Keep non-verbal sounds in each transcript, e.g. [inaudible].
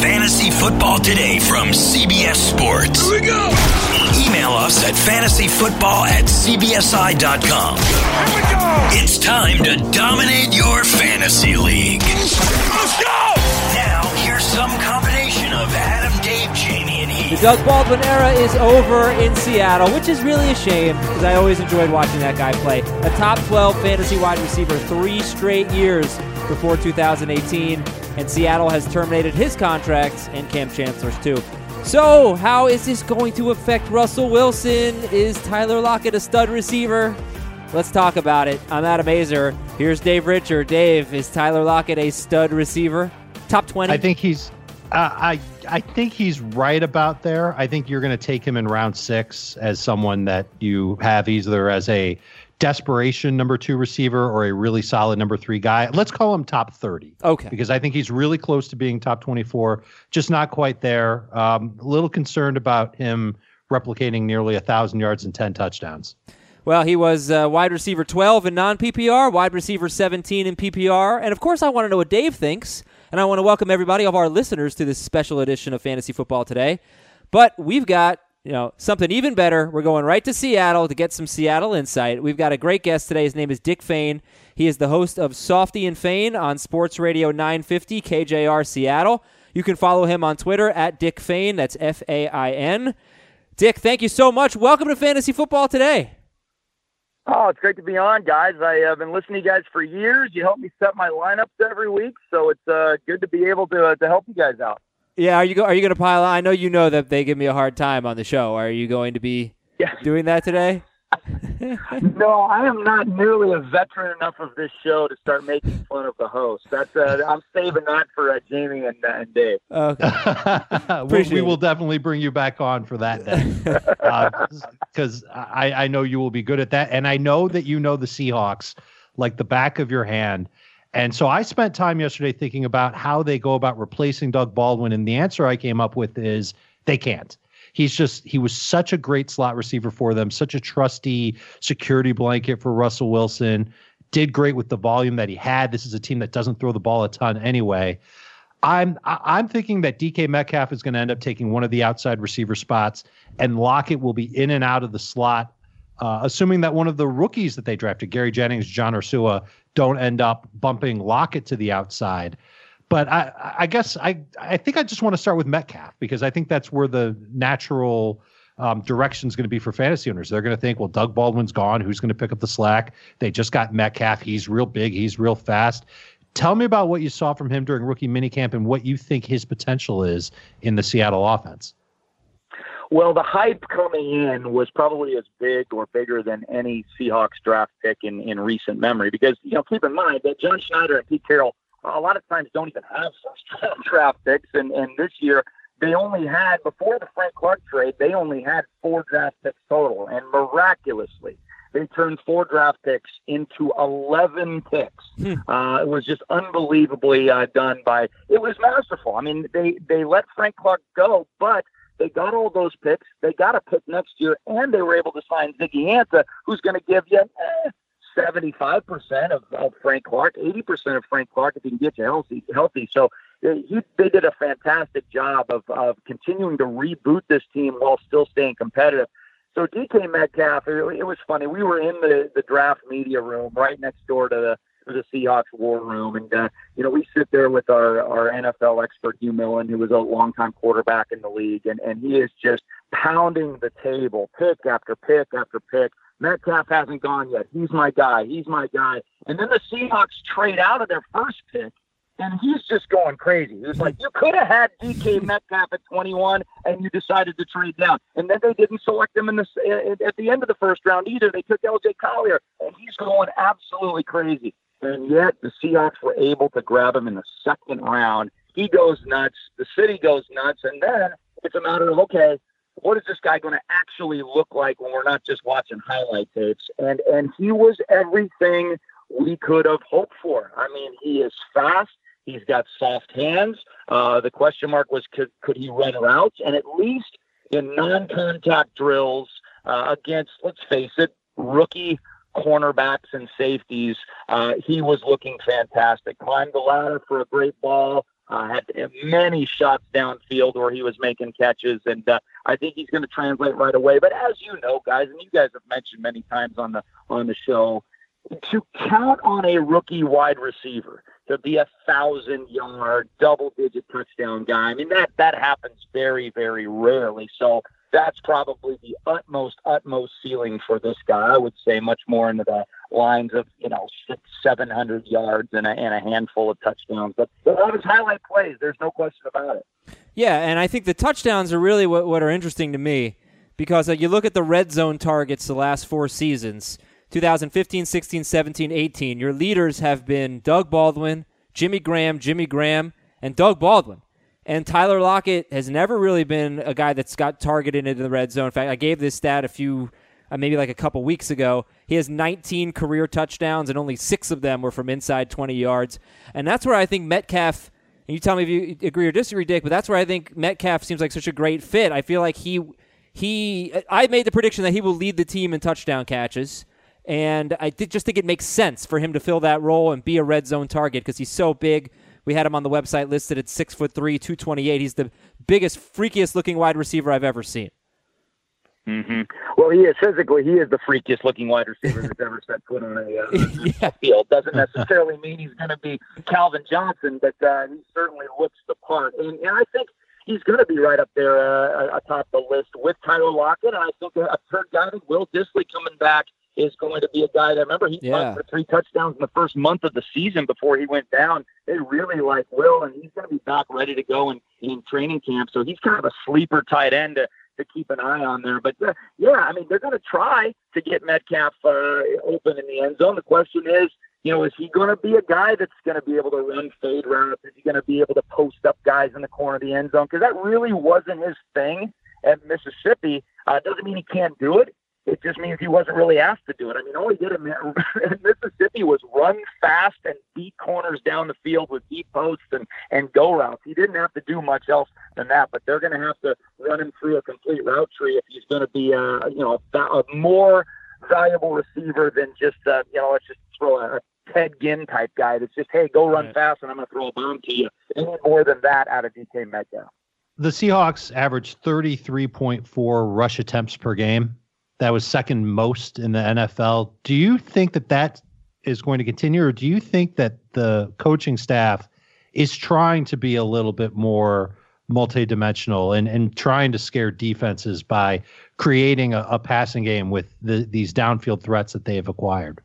Fantasy Football Today from CBS Sports. Here we go. Email us at fantasyfootball at cbsi.com. Here we go. It's time to dominate your fantasy league. Let's go. Now, here's some combination of Adam, Dave, Jamie, and Heath. The Doug Baldwin era is over in Seattle, which is really a shame because I always enjoyed watching that guy play. A top 12 fantasy wide receiver three straight years before 2018, and Seattle has terminated his contracts and Kam Chancellor's too. So, how is this going to affect Russell Wilson? Is Tyler Lockett a stud receiver? Let's talk about it. I'm Adam Aizer. Here's Dave Richard. Dave, is Tyler Lockett a stud receiver? Top 20? I think he's. Uh, I I think he's right about there. I think you're going to take him in round six as someone that you have either as a desperation number two receiver or a really solid number three guy. Let's call him top thirty. Okay. Because I think he's really close to being top twenty four, just not quite there. Um, a little concerned about him replicating nearly a thousand yards and ten touchdowns. Well, he was uh, wide receiver 12 in non PPR, wide receiver 17 in PPR. And of course, I want to know what Dave thinks. And I want to welcome everybody, of our listeners, to this special edition of Fantasy Football today. But we've got you know something even better. We're going right to Seattle to get some Seattle insight. We've got a great guest today. His name is Dick Fain. He is the host of Softy and Fain on Sports Radio 950 KJR Seattle. You can follow him on Twitter at Dick Fain. That's F A I N. Dick, thank you so much. Welcome to Fantasy Football today. Oh, it's great to be on, guys. I have been listening to you guys for years. You help me set my lineups every week, so it's uh, good to be able to uh, to help you guys out. Yeah, are you go, are you going to pile on? I know you know that they give me a hard time on the show. Are you going to be Yeah. doing that today? [laughs] No, I am not nearly a veteran enough of this show to start making fun of the host. That's uh, I'm saving that for uh, Jamie and, uh, and Dave. Okay. [laughs] we, we will definitely bring you back on for that then, [laughs] because I, I know you will be good at that, and I know that you know the Seahawks like the back of your hand. And so I spent time yesterday thinking about how they go about replacing Doug Baldwin, and the answer I came up with is they can't. He's just he was such a great slot receiver for them, such a trusty security blanket for Russell Wilson. Did great with the volume that he had. This is a team that doesn't throw the ball a ton anyway. I'm I'm thinking that DK Metcalf is going to end up taking one of the outside receiver spots, and Lockett will be in and out of the slot, uh, assuming that one of the rookies that they drafted, Gary Jennings, John Ursua, don't end up bumping Lockett to the outside. But I I guess I I think I just want to start with Metcalf because I think that's where the natural um, direction is going to be for fantasy owners. They're going to think, well, Doug Baldwin's gone. Who's going to pick up the slack? They just got Metcalf. He's real big. He's real fast. Tell me about what you saw from him during rookie minicamp and what you think his potential is in the Seattle offense. Well, the hype coming in was probably as big or bigger than any Seahawks draft pick in, in recent memory. Because you know, keep in mind that John Schneider and Pete Carroll a lot of times don't even have first [laughs] draft picks, and and this year they only had before the Frank Clark trade they only had four draft picks total, and miraculously they turned four draft picks into 11 picks. Uh, it was just unbelievably uh, done by. It was masterful. I mean, they they let Frank Clark go, but they got all those picks. They got a pick next year, and they were able to sign Ziggy Ansah, who's going to give you eh, 75% of, of Frank Clark, 80% of Frank Clark if he can get you healthy. healthy. So they, he, they did a fantastic job of, of continuing to reboot this team while still staying competitive. So DK Metcalf, it, it was funny. We were in the, the draft media room right next door to the to the Seahawks war room, and uh, you know we sit there with our our NFL expert Hugh Millen, who was a longtime quarterback in the league, and and he is just pounding the table, pick after pick after pick. Metcalf hasn't gone yet. He's my guy. He's my guy. And then the Seahawks trade out of their first pick, and he's just going crazy. He's like, you could have had DK Metcalf at 21, and you decided to trade down. And then they didn't select him in the at the end of the first round either. They took L.J. Collier, and he's going absolutely crazy. And yet the Seahawks were able to grab him in the second round. He goes nuts. The city goes nuts, and then it's a matter of okay, what is this guy going to actually look like when we're not just watching highlight tapes? And and he was everything we could have hoped for. I mean, he is fast. He's got soft hands. Uh, the question mark was could could he run routes? And at least in non-contact drills uh, against, let's face it, rookie cornerbacks and safeties, uh, he was looking fantastic. Climbed the ladder for a great ball. Uh, had many shots downfield where he was making catches, and uh, I think he's going to translate right away. But as you know, guys, and you guys have mentioned many times on the on the show, to count on a rookie wide receiver to be a thousand yard, double digit touchdown guy. I mean that that happens very very rarely. So that's probably the utmost utmost ceiling for this guy. I would say much more into the lines of you know six seven hundred yards and a, and a handful of touchdowns. But that was highlight plays. There's no question about it. Yeah, and I think the touchdowns are really what, what are interesting to me because uh, you look at the red zone targets the last four seasons 2015, 16, 17, 18. Your leaders have been Doug Baldwin, Jimmy Graham, Jimmy Graham, and Doug Baldwin. And Tyler Lockett has never really been a guy that's got targeted into the red zone. In fact, I gave this stat a few, uh, maybe like a couple weeks ago. He has 19 career touchdowns, and only six of them were from inside 20 yards. And that's where I think Metcalf, and you tell me if you agree or disagree, Dick, but that's where I think Metcalf seems like such a great fit. I feel like he, he, I made the prediction that he will lead the team in touchdown catches. And I just think it makes sense for him to fill that role and be a red zone target because he's so big. We had him on the website listed at six foot three, two twenty eight. He's the biggest, freakiest looking wide receiver I've ever seen. Mm-hmm. Well, he is physically he is the freakiest looking wide receiver that's ever set foot on a uh, [laughs] yeah. field. Doesn't necessarily mean he's going to be Calvin Johnson, but uh, he certainly looks the part. And, and I think he's going to be right up there uh, atop the list with Tyler Lockett. And I think a third guy, Will Dissly, coming back is going to be a guy that remember he yeah. for three touchdowns in the first month of the season before he went down. They really like Will, and he's going to be back ready to go in, in training camp. So he's kind of a sleeper tight end to, to keep an eye on there. But uh, yeah, I mean they're going to try to get Metcalf uh, open in the end zone. The question is, you know, is he going to be a guy that's going to be able to run fade routes? Is he going to be able to post up guys in the corner of the end zone? Because that really wasn't his thing at Mississippi. Uh, doesn't mean he can't do it. It just means he wasn't really asked to do it. I mean, all he did [laughs] in Mississippi was run fast and beat corners down the field with deep posts and, and go routes. He didn't have to do much else than that, but they're going to have to run him through a complete route tree if he's going to be, uh, you know, a more valuable receiver than just, uh, you know, let's just throw a, Ted Ginn type guy that's just, hey, go run right. fast and I'm going to throw a bomb to you. Any more than that out of DK Metcalf. The Seahawks averaged 33.4 rush attempts per game that was second most in the NFL. Do you think that that is going to continue, or do you think that the coaching staff is trying to be a little bit more multidimensional and, and trying to scare defenses by creating a, a passing game with the, these downfield threats that they have acquired?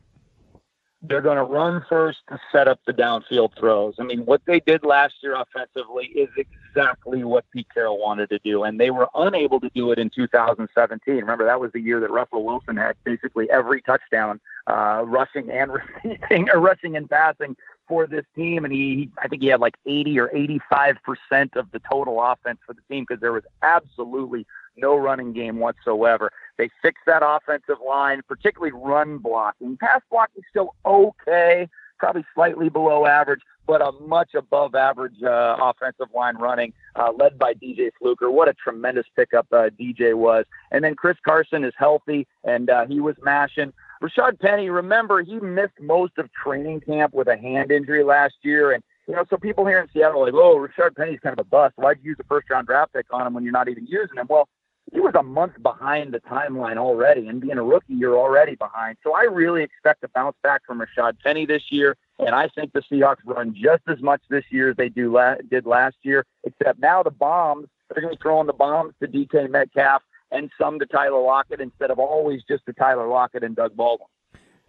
They're going to run first to set up the downfield throws. I mean, what they did last year offensively is exactly what Pete Carroll wanted to do, and they were unable to do it in 2017. Remember, that was the year that Russell Wilson had basically every touchdown, uh, rushing and [laughs] receiving, or rushing and passing for this team, and he, I think he had like 80 or 85 percent of the total offense for the team because there was absolutely no running game whatsoever. They fixed that offensive line, particularly run blocking. Pass blocking still okay, probably slightly below average, but a much above average uh, offensive line running, uh, led by DJ Fluker. What a tremendous pickup uh, DJ was. And then Chris Carson is healthy, and uh, he was mashing. Rashaad Penny, remember, he missed most of training camp with a hand injury last year, and you know, so people here in Seattle are like, oh, Rashard Penny's kind of a bust. Why'd you use a first round draft pick on him when you're not even using him? Well, he was a month behind the timeline already, and being a rookie, you're already behind. So I really expect to bounce back from Rashaad Penny this year, and I think the Seahawks run just as much this year as they do la- did last year. Except now the bombs they're going to be throwing the bombs to DK Metcalf and some to Tyler Lockett instead of always just to Tyler Lockett and Doug Baldwin.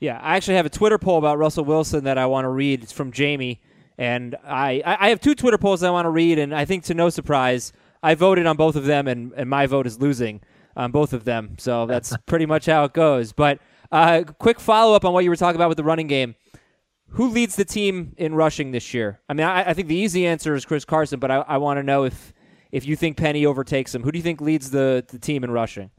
Yeah, I actually have a Twitter poll about Russell Wilson that I want to read. It's from Jamie, and I I have two Twitter polls I want to read, and I think to no surprise I voted on both of them, and, and my vote is losing on both of them. So [laughs] that's pretty much how it goes. But uh, quick follow up on what you were talking about with the running game. Who leads the team in rushing this year? I mean, I, I think the easy answer is Chris Carson, but I, I want to know if if you think Penny overtakes him. Who do you think leads the, the team in rushing?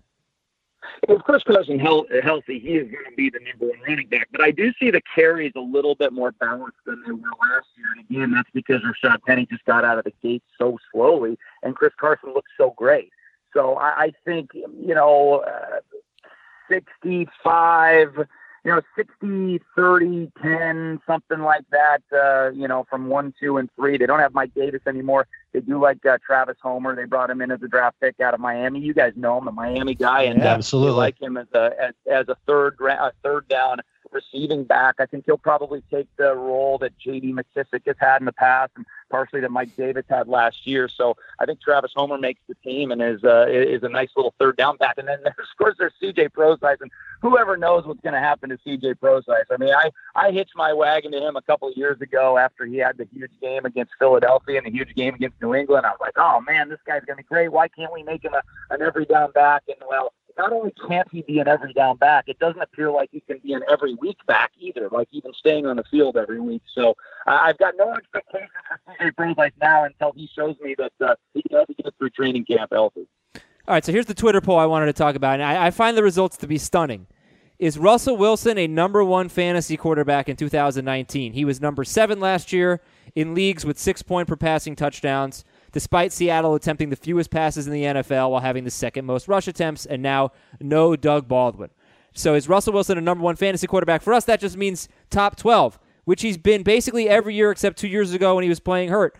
If Chris Carson healthy, he is going to be the number one running back. But I do see the carries a little bit more balanced than they were last year. And again, that's because Rashaad Penny just got out of the gate so slowly, and Chris Carson looks so great. So I, I think you know, uh, sixty-five you know, 60, 30, 10, something like that, uh, you know, from one, two, and three. They don't have Mike Davis anymore. They do like uh, Travis Homer. They brought him in as a draft pick out of Miami. You guys know him, a Miami guy, and Yeah, uh, absolutely. they like him as a as, as a third a third down receiving back. I think he'll probably take the role that J.D. McKissic has had in the past, and partially that Mike Davis had last year. So I think Travis Homer makes the team and is uh, is a nice little third down back. And then [laughs] of course there's C.J. Prosise, and whoever knows what's going to happen to C.J. Prosise. I mean, I I hitched my wagon to him a couple of years ago after he had the huge game against Philadelphia and the huge game against New England. I was like, oh man, this guy's going to be great. Why can't we make him a, an every down back? And well, not only can't he be an every down back, it doesn't appear like he can be an every week back either, like even staying on the field every week. So uh, I've got no expectations for CJ Prosise now until he shows me that uh, he can actually get through training camp healthy. All right, so here's the Twitter poll I wanted to talk about, and I, I find the results to be stunning. Is Russell Wilson a number one fantasy quarterback in 2019? He was number seven last year in leagues with six point per passing touchdowns, despite Seattle attempting the fewest passes in the NFL while having the second most rush attempts, and now no Doug Baldwin. So is Russell Wilson a number one fantasy quarterback? For us, that just means top 12, which he's been basically every year except two years ago when he was playing hurt.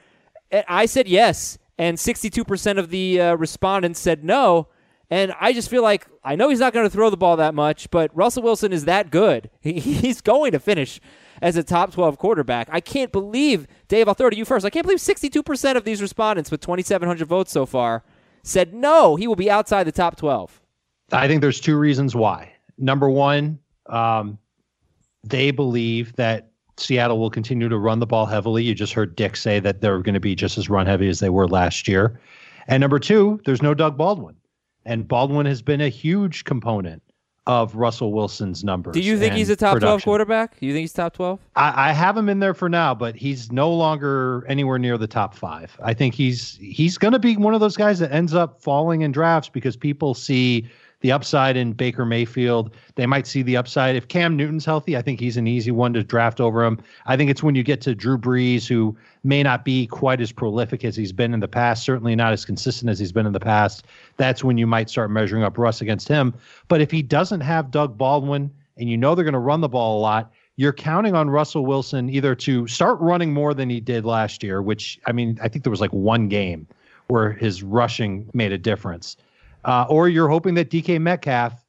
I said yes, and 62% of the uh, respondents said no. And I just feel like I know he's not going to throw the ball that much, but Russell Wilson is that good. He, [laughs] he's going to finish as a top 12 quarterback. I can't believe, Dave, I'll throw to you first. I can't believe 62% of these respondents with 2,700 votes so far said no, he will be outside the top 12. I think there's two reasons why. Number one, um, they believe that Seattle will continue to run the ball heavily. You just heard Dick say that they're going to be just as run heavy as they were last year. And number two, there's no Doug Baldwin. And Baldwin has been a huge component of Russell Wilson's numbers. Do you think he's a top 12 quarterback? Do you think he's top 12? I, I have him in there for now, but he's no longer anywhere near the top five. I think he's he's going to be one of those guys that ends up falling in drafts because people see the upside in Baker Mayfield. They might see the upside if Cam Newton's healthy. I think he's an easy one to draft over him. I think it's when you get to Drew Brees, who may not be quite as prolific as he's been in the past, certainly not as consistent as he's been in the past. That's when you might start measuring up Russ against him. But if he doesn't have Doug Baldwin, and you know they're going to run the ball a lot, you're counting on Russell Wilson either to start running more than he did last year, which I mean, I think there was like one game where his rushing made a difference, uh, or you're hoping that DK Metcalf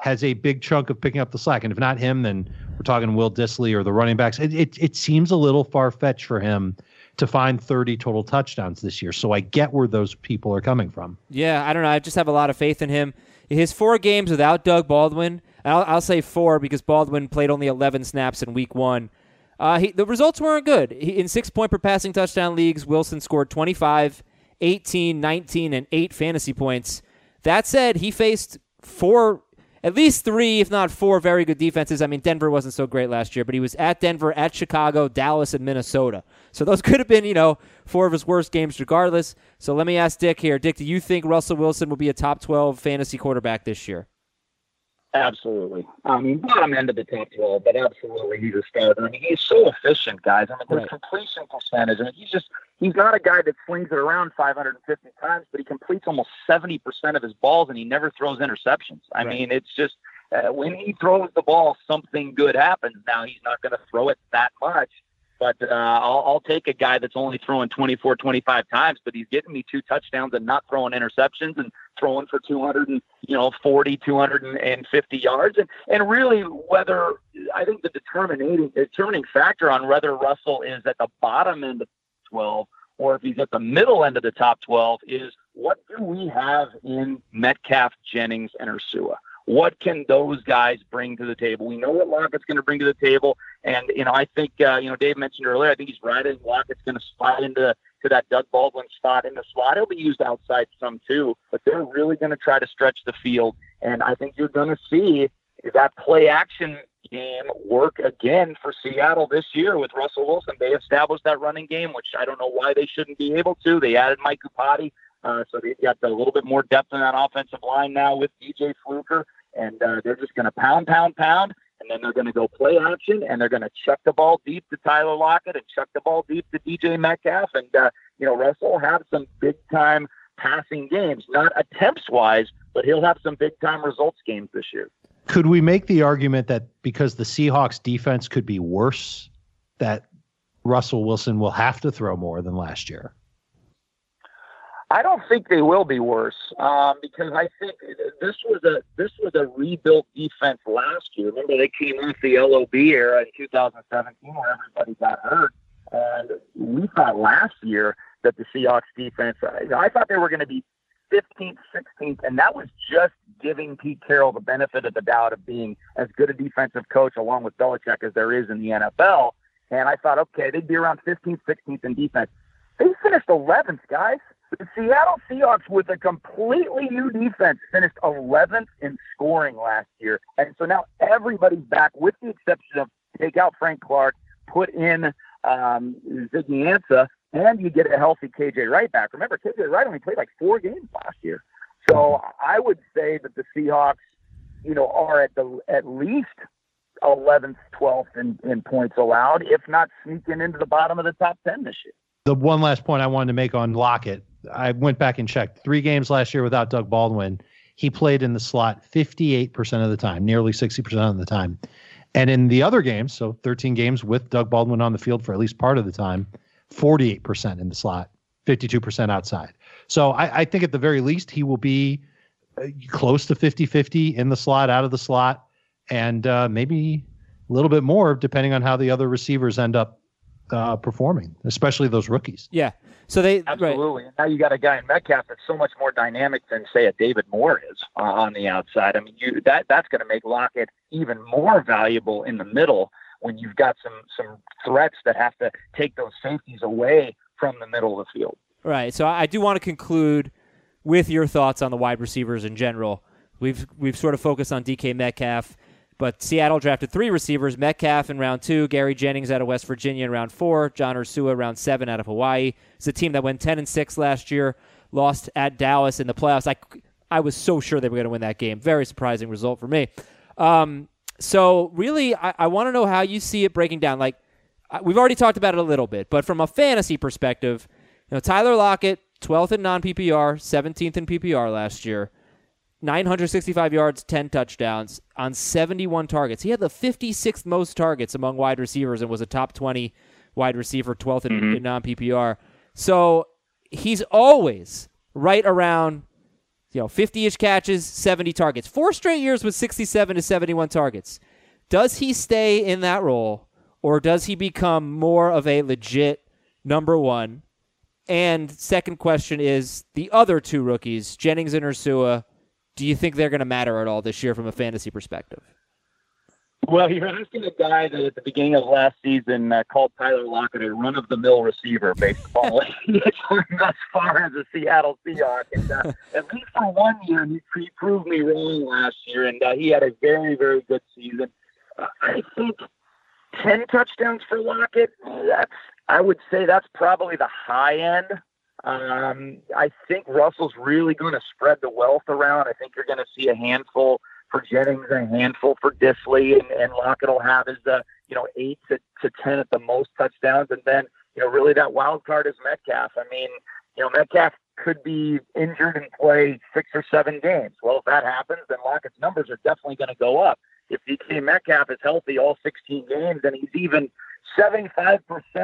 has a big chunk of picking up the slack. And if not him, then we're talking Will Dissly or the running backs. It, it, it seems a little far fetched for him to find 30 total touchdowns this year. So I get where those people are coming from. Yeah, I don't know. I just have a lot of faith in him. His four games without Doug Baldwin, I'll, I'll say four because Baldwin played only 11 snaps in week one. Uh, he, the results weren't good. He, in six point per passing touchdown leagues, Wilson scored 25, 18, 19, and 8 fantasy points. That said, he faced four, at least three, if not four, very good defenses. I mean, Denver wasn't so great last year, but he was at Denver, at Chicago, Dallas, and Minnesota. So those [laughs] could have been, you know, four of his worst games regardless. So let me ask Dick here. Dick, do you think Russell Wilson will be a top 12 fantasy quarterback this year? Absolutely. I mean, bottom end of the top 12, but absolutely he's a starter. I mean, he's so efficient, guys. I mean, his Right. completion percentage, I mean, he's just, he's not a guy that slings it around 550 times, but he completes almost 70% of his balls and he never throws interceptions. I Right. mean, it's just, uh, when he throws the ball, something good happens. Now, he's not going to throw it that much. But uh, I'll, I'll take a guy that's only throwing 24, 25 times, but he's getting me two touchdowns and not throwing interceptions and throwing for 200 and you know 40, 250 yards. And and really, whether I think the determining determining factor on whether Russell is at the bottom end of 12 or if he's at the middle end of the top 12 is what do we have in Metcalf, Jennings, and Ursua? What can those guys bring to the table? We know what Lockett's going to bring to the table, and you know I think uh, you know Dave mentioned earlier. I think he's right. in Lockett's going to slide into to that Doug Baldwin spot in the slot. He'll be used outside some too, but they're really going to try to stretch the field, and I think you're going to see that play action game work again for Seattle this year with Russell Wilson. They established that running game, which I don't know why they shouldn't be able to. They added Mike Iupati, uh, so they've got a little bit more depth in that offensive line now with DJ Fluker, and uh, they're just going to pound, pound, pound, and then they're going to go play action, and they're going to chuck the ball deep to Tyler Lockett and chuck the ball deep to DJ Metcalf, and uh, you know Russell have some big time passing games, not attempts wise, but he'll have some big time results games this year. Could we make the argument that because the Seahawks defense could be worse, that Russell Wilson will have to throw more than last year? I don't think they will be worse um, because I think this was a this was a rebuilt defense last year. Remember, they came off the LOB era in 2017 where everybody got hurt, and we thought last year that the Seahawks defense. I, I thought they were going to be 15th, 16th, and that was just giving Pete Carroll the benefit of the doubt of being as good a defensive coach along with Belichick as there is in the NFL. And I thought, okay, they'd be around 15th, 16th in defense. They finished 11th, guys. The Seattle Seahawks, with a completely new defense, finished 11th in scoring last year. And so now everybody's back, with the exception of take out Frank Clark, put in um, Ziggy Ansah, and you get a healthy KJ Wright back. Remember, KJ Wright only played like four games last year. So I would say that the Seahawks, you know, are at the at least 11th, 12th in, in points allowed, if not sneaking into the bottom of the top 10 this year. The one last point I wanted to make on Lockett I went back and checked three games last year without Doug Baldwin. He played in the slot 58% of the time, nearly 60% of the time. And in the other games, so 13 games with Doug Baldwin on the field for at least part of the time, 48% in the slot, 52% outside. So I, I think at the very least, he will be uh, close to 50 50 in the slot, out of the slot, and uh, maybe a little bit more depending on how the other receivers end up uh, performing, especially those rookies. Yeah. So they absolutely. Right. Now you got a guy in Metcalf that's so much more dynamic than say a David Moore is uh, on the outside. I mean, you that that's going to make Lockett even more valuable in the middle when you've got some some threats that have to take those safeties away from the middle of the field. Right. So I do want to conclude with your thoughts on the wide receivers in general. We've we've sort of focused on DK Metcalf but Seattle drafted three receivers Metcalf in round two, Gary Jennings out of West Virginia in round four, John Ursua round seven out of Hawaii. It's a team that went 10 and 6 last year, lost at Dallas in the playoffs. I, I was so sure they were going to win that game. Very surprising result for me. Um, so, really, I, I want to know how you see it breaking down. Like, we've already talked about it a little bit, but from a fantasy perspective, you know, Tyler Lockett, 12th in non PPR, 17th in PPR last year. 965 yards, 10 touchdowns on 71 targets. He had the 56th most targets among wide receivers and was a top 20 wide receiver, 12th in, mm-hmm. in non PPR. So he's always right around you know 50ish catches, 70 targets. Four straight years with 67 to 71 targets. Does he stay in that role or does he become more of a legit number 1? And second question is the other two rookies, Jennings and Ursua do you think they're going to matter at all this year from a fantasy perspective? Well, you're asking a guy that at the beginning of last season uh, called Tyler Lockett a run of the mill receiver based upon what thus far as a Seattle Seahawk. And uh, at least for one year, he, he proved me wrong last year, and uh, he had a very, very good season. Uh, I think 10 touchdowns for Lockett, that's, I would say that's probably the high end. Um, I think Russell's really going to spread the wealth around. I think you're going to see a handful for Jennings, a handful for Dissly, and, and Lockett will have his, uh, you know, eight to, to ten at the most touchdowns, and then you know, really that wild card is Metcalf. I mean, you know, Metcalf could be injured and play six or seven games. Well, if that happens, then Lockett's numbers are definitely going to go up. If DK Metcalf is healthy all 16 games and he's even 75%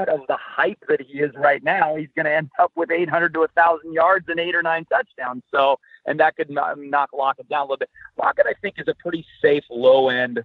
of the hype that he is right now, he's going to end up with 800 to 1,000 yards and eight or nine touchdowns. So, and that could knock Lockett down a little bit. Lockett, I think, is a pretty safe low end.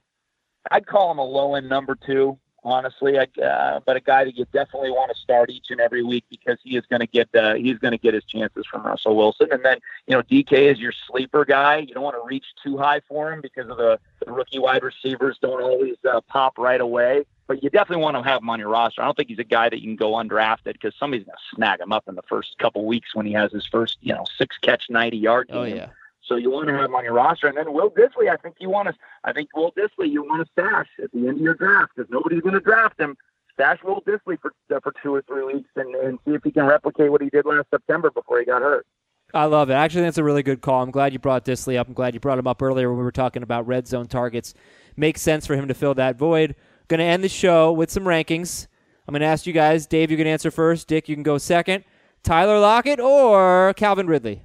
I'd call him a low end number two, honestly. I, uh, but a guy that you definitely want to start each and every week because he is going to get uh, he's going to get his chances from Russell Wilson. And then you know DK is your sleeper guy. You don't want to reach too high for him because of the, the rookie wide receivers don't always uh, pop right away but you definitely want to have him on your roster. I don't think he's a guy that you can go undrafted because somebody's going to snag him up in the first couple weeks when he has his first, you know, six catch, 90 yard oh, game. Oh, yeah. So you want to have him on your roster. And then Will Dissly, I think you want to, I think Will Dissly, you want to stash at the end of your draft because nobody's going to draft him. Stash Will Dissly for, uh, for two or three weeks and, and see if he can replicate what he did last September before he got hurt. I love it. Actually, that's a really good call. I'm glad you brought Dissly up. I'm glad you brought him up earlier when we were talking about red zone targets. Makes sense for him to fill that void. Going to end the show with some rankings. I'm going to ask you guys. Dave, you can answer first. Dick, you can go second. Tyler Lockett or Calvin Ridley?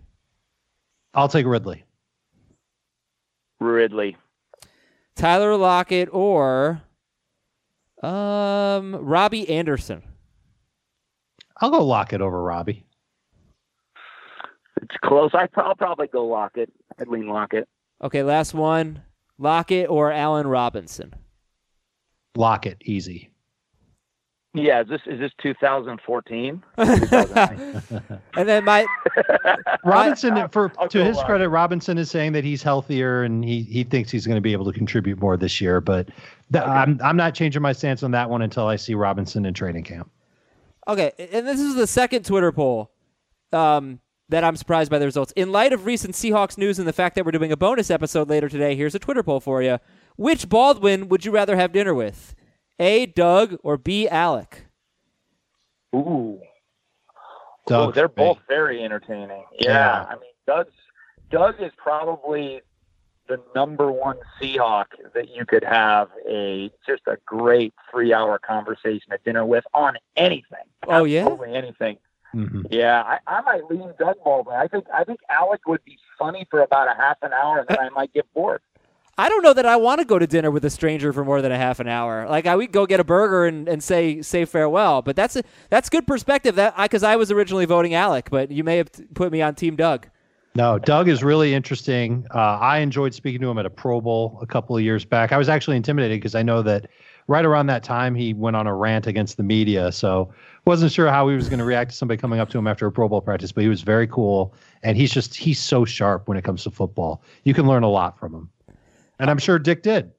I'll take Ridley. Ridley. Tyler Lockett or um, Robbie Anderson. I'll go Lockett over Robbie. It's close. I, I'll probably go Lockett. I'd lean Lockett. Okay, last one. Lockett or Allen Robinson. Lockett, easy. Yeah, is this is this 2014? [laughs] And then my [laughs] Robinson, for I'll to his credit, Robinson is saying that he's healthier and he he thinks he's going to be able to contribute more this year. But th- I'm I'm not changing my stance on that one until I see Robinson in training camp. Okay, and this is the second Twitter poll um, that I'm surprised by the results. In light of recent Seahawks news and the fact that we're doing a bonus episode later today, here's a Twitter poll for you. Which Baldwin would you rather have dinner with? A. Doug or B. Alec? Ooh. Doug Ooh, they're both very entertaining. Yeah. Yeah. I mean, Doug's Doug is probably the number one Seahawk that you could have a just a great three hour conversation at dinner with on anything. Oh, yeah? Absolutely anything. Mhm. Yeah, I, I might lean Doug Baldwin. I think I think Alec would be funny for about a half an hour, and then I might get bored. I don't know that I want to go to dinner with a stranger for more than a half an hour. Like I would go get a burger and, and say say farewell. But that's a, that's good perspective. That because I, was originally voting Alec, but you may have t- put me on Team Doug. No, Doug is really interesting. Uh, I enjoyed speaking to him at a Pro Bowl a couple of years back. I was actually intimidated because I know that right around that time he went on a rant against the media. So wasn't sure how he was going to react to somebody coming up to him after a Pro Bowl practice. But he was very cool, and he's just he's so sharp when it comes to football. You can learn a lot from him, and I'm sure Dick did.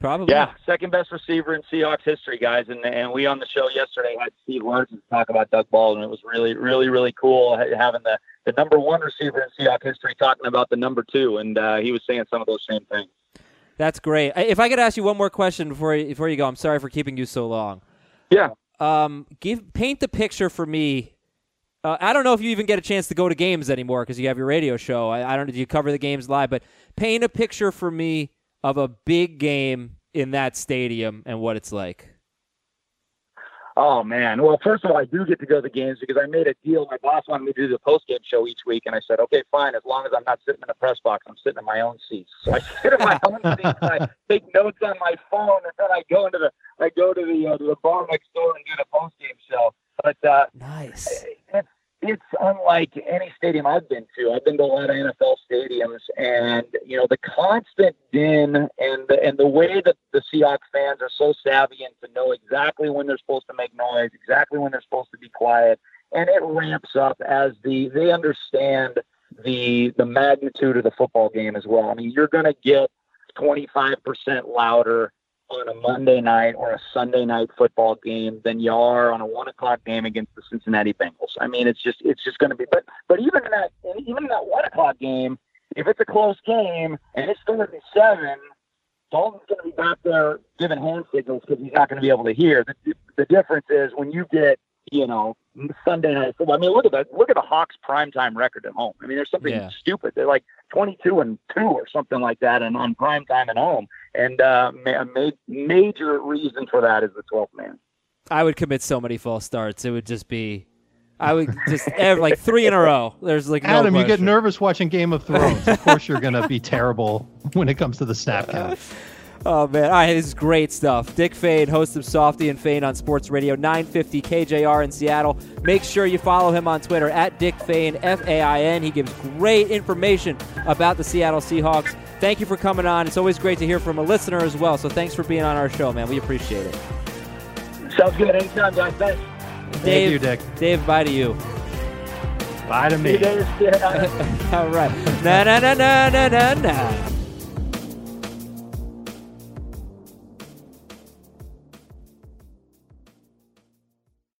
Probably. Yeah, second best receiver in Seahawks history, guys. And and we on the show yesterday had Steve Largent talk about Doug Baldwin. And it was really, really, really cool having the, the number one receiver in Seahawks history talking about the number two, and uh, he was saying some of those same things. That's great. If I could ask you one more question before you, before you go, I'm sorry for keeping you so long. Yeah. Um, give paint the picture for me. Uh, I don't know if you even get a chance to go to games anymore because you have your radio show. I, I don't know. Do you cover the games live? But paint a picture for me of a big game in that stadium and what it's like. Oh man. Well, first of all, I do get to go to the games because I made a deal. My boss wanted me to do the post game show each week, and I said, okay, fine. As long as I'm not sitting in a press box, I'm sitting in my own seats. So I sit in my [laughs] own seats. And I take notes on my phone, and then I go into the I go to the uh, to the bar next door and do the post game show. But uh, Nice. it's it's unlike any stadium I've been to. I've been to a lot of NFL stadiums, and you know the constant din and the, and the way that the Seahawks fans are so savvy and to know exactly when they're supposed to make noise, exactly when they're supposed to be quiet, and it ramps up as the they understand the the magnitude of the football game as well. I mean, you're going to get 25% louder on a Monday night or a Sunday night football game than you are on a one o'clock game against the Cincinnati Bengals. I mean, it's just it's just going to be. But but even in that even in that one o'clock game, if it's a close game and it's third and seven, Dalton's going to be back there giving hand signals because he's not going to be able to hear. The, the difference is when you get you know Sunday night football. I mean, look at that. Look at the Hawks primetime record at home. I mean, there's something Yeah. stupid. They're like 22 and two or something like that, and on primetime at home. And uh, a ma- major reason for that is the 12th man. I would commit so many false starts. It would just be, I would just ev- like three in a row. There's like no Adam, you get nervous watching Game of Thrones. of course, you're going to be terrible when it comes to the snap count. [laughs] Oh man, all right, this is great stuff. Dick Fain, host of Softy and Fain on Sports Radio 950 KJR in Seattle. Make sure you follow him on Twitter at Dick Fain F A I N. He gives great information about the Seattle Seahawks. Thank you for coming on. It's always great to hear from a listener as well. So thanks for being on our show, man. We appreciate it. Sounds good. Anytime, guys. Thanks. Dave, you, Dick. Dave, bye to you. Bye to me. you guys. [laughs] Yeah. All right. Na na na na na na na.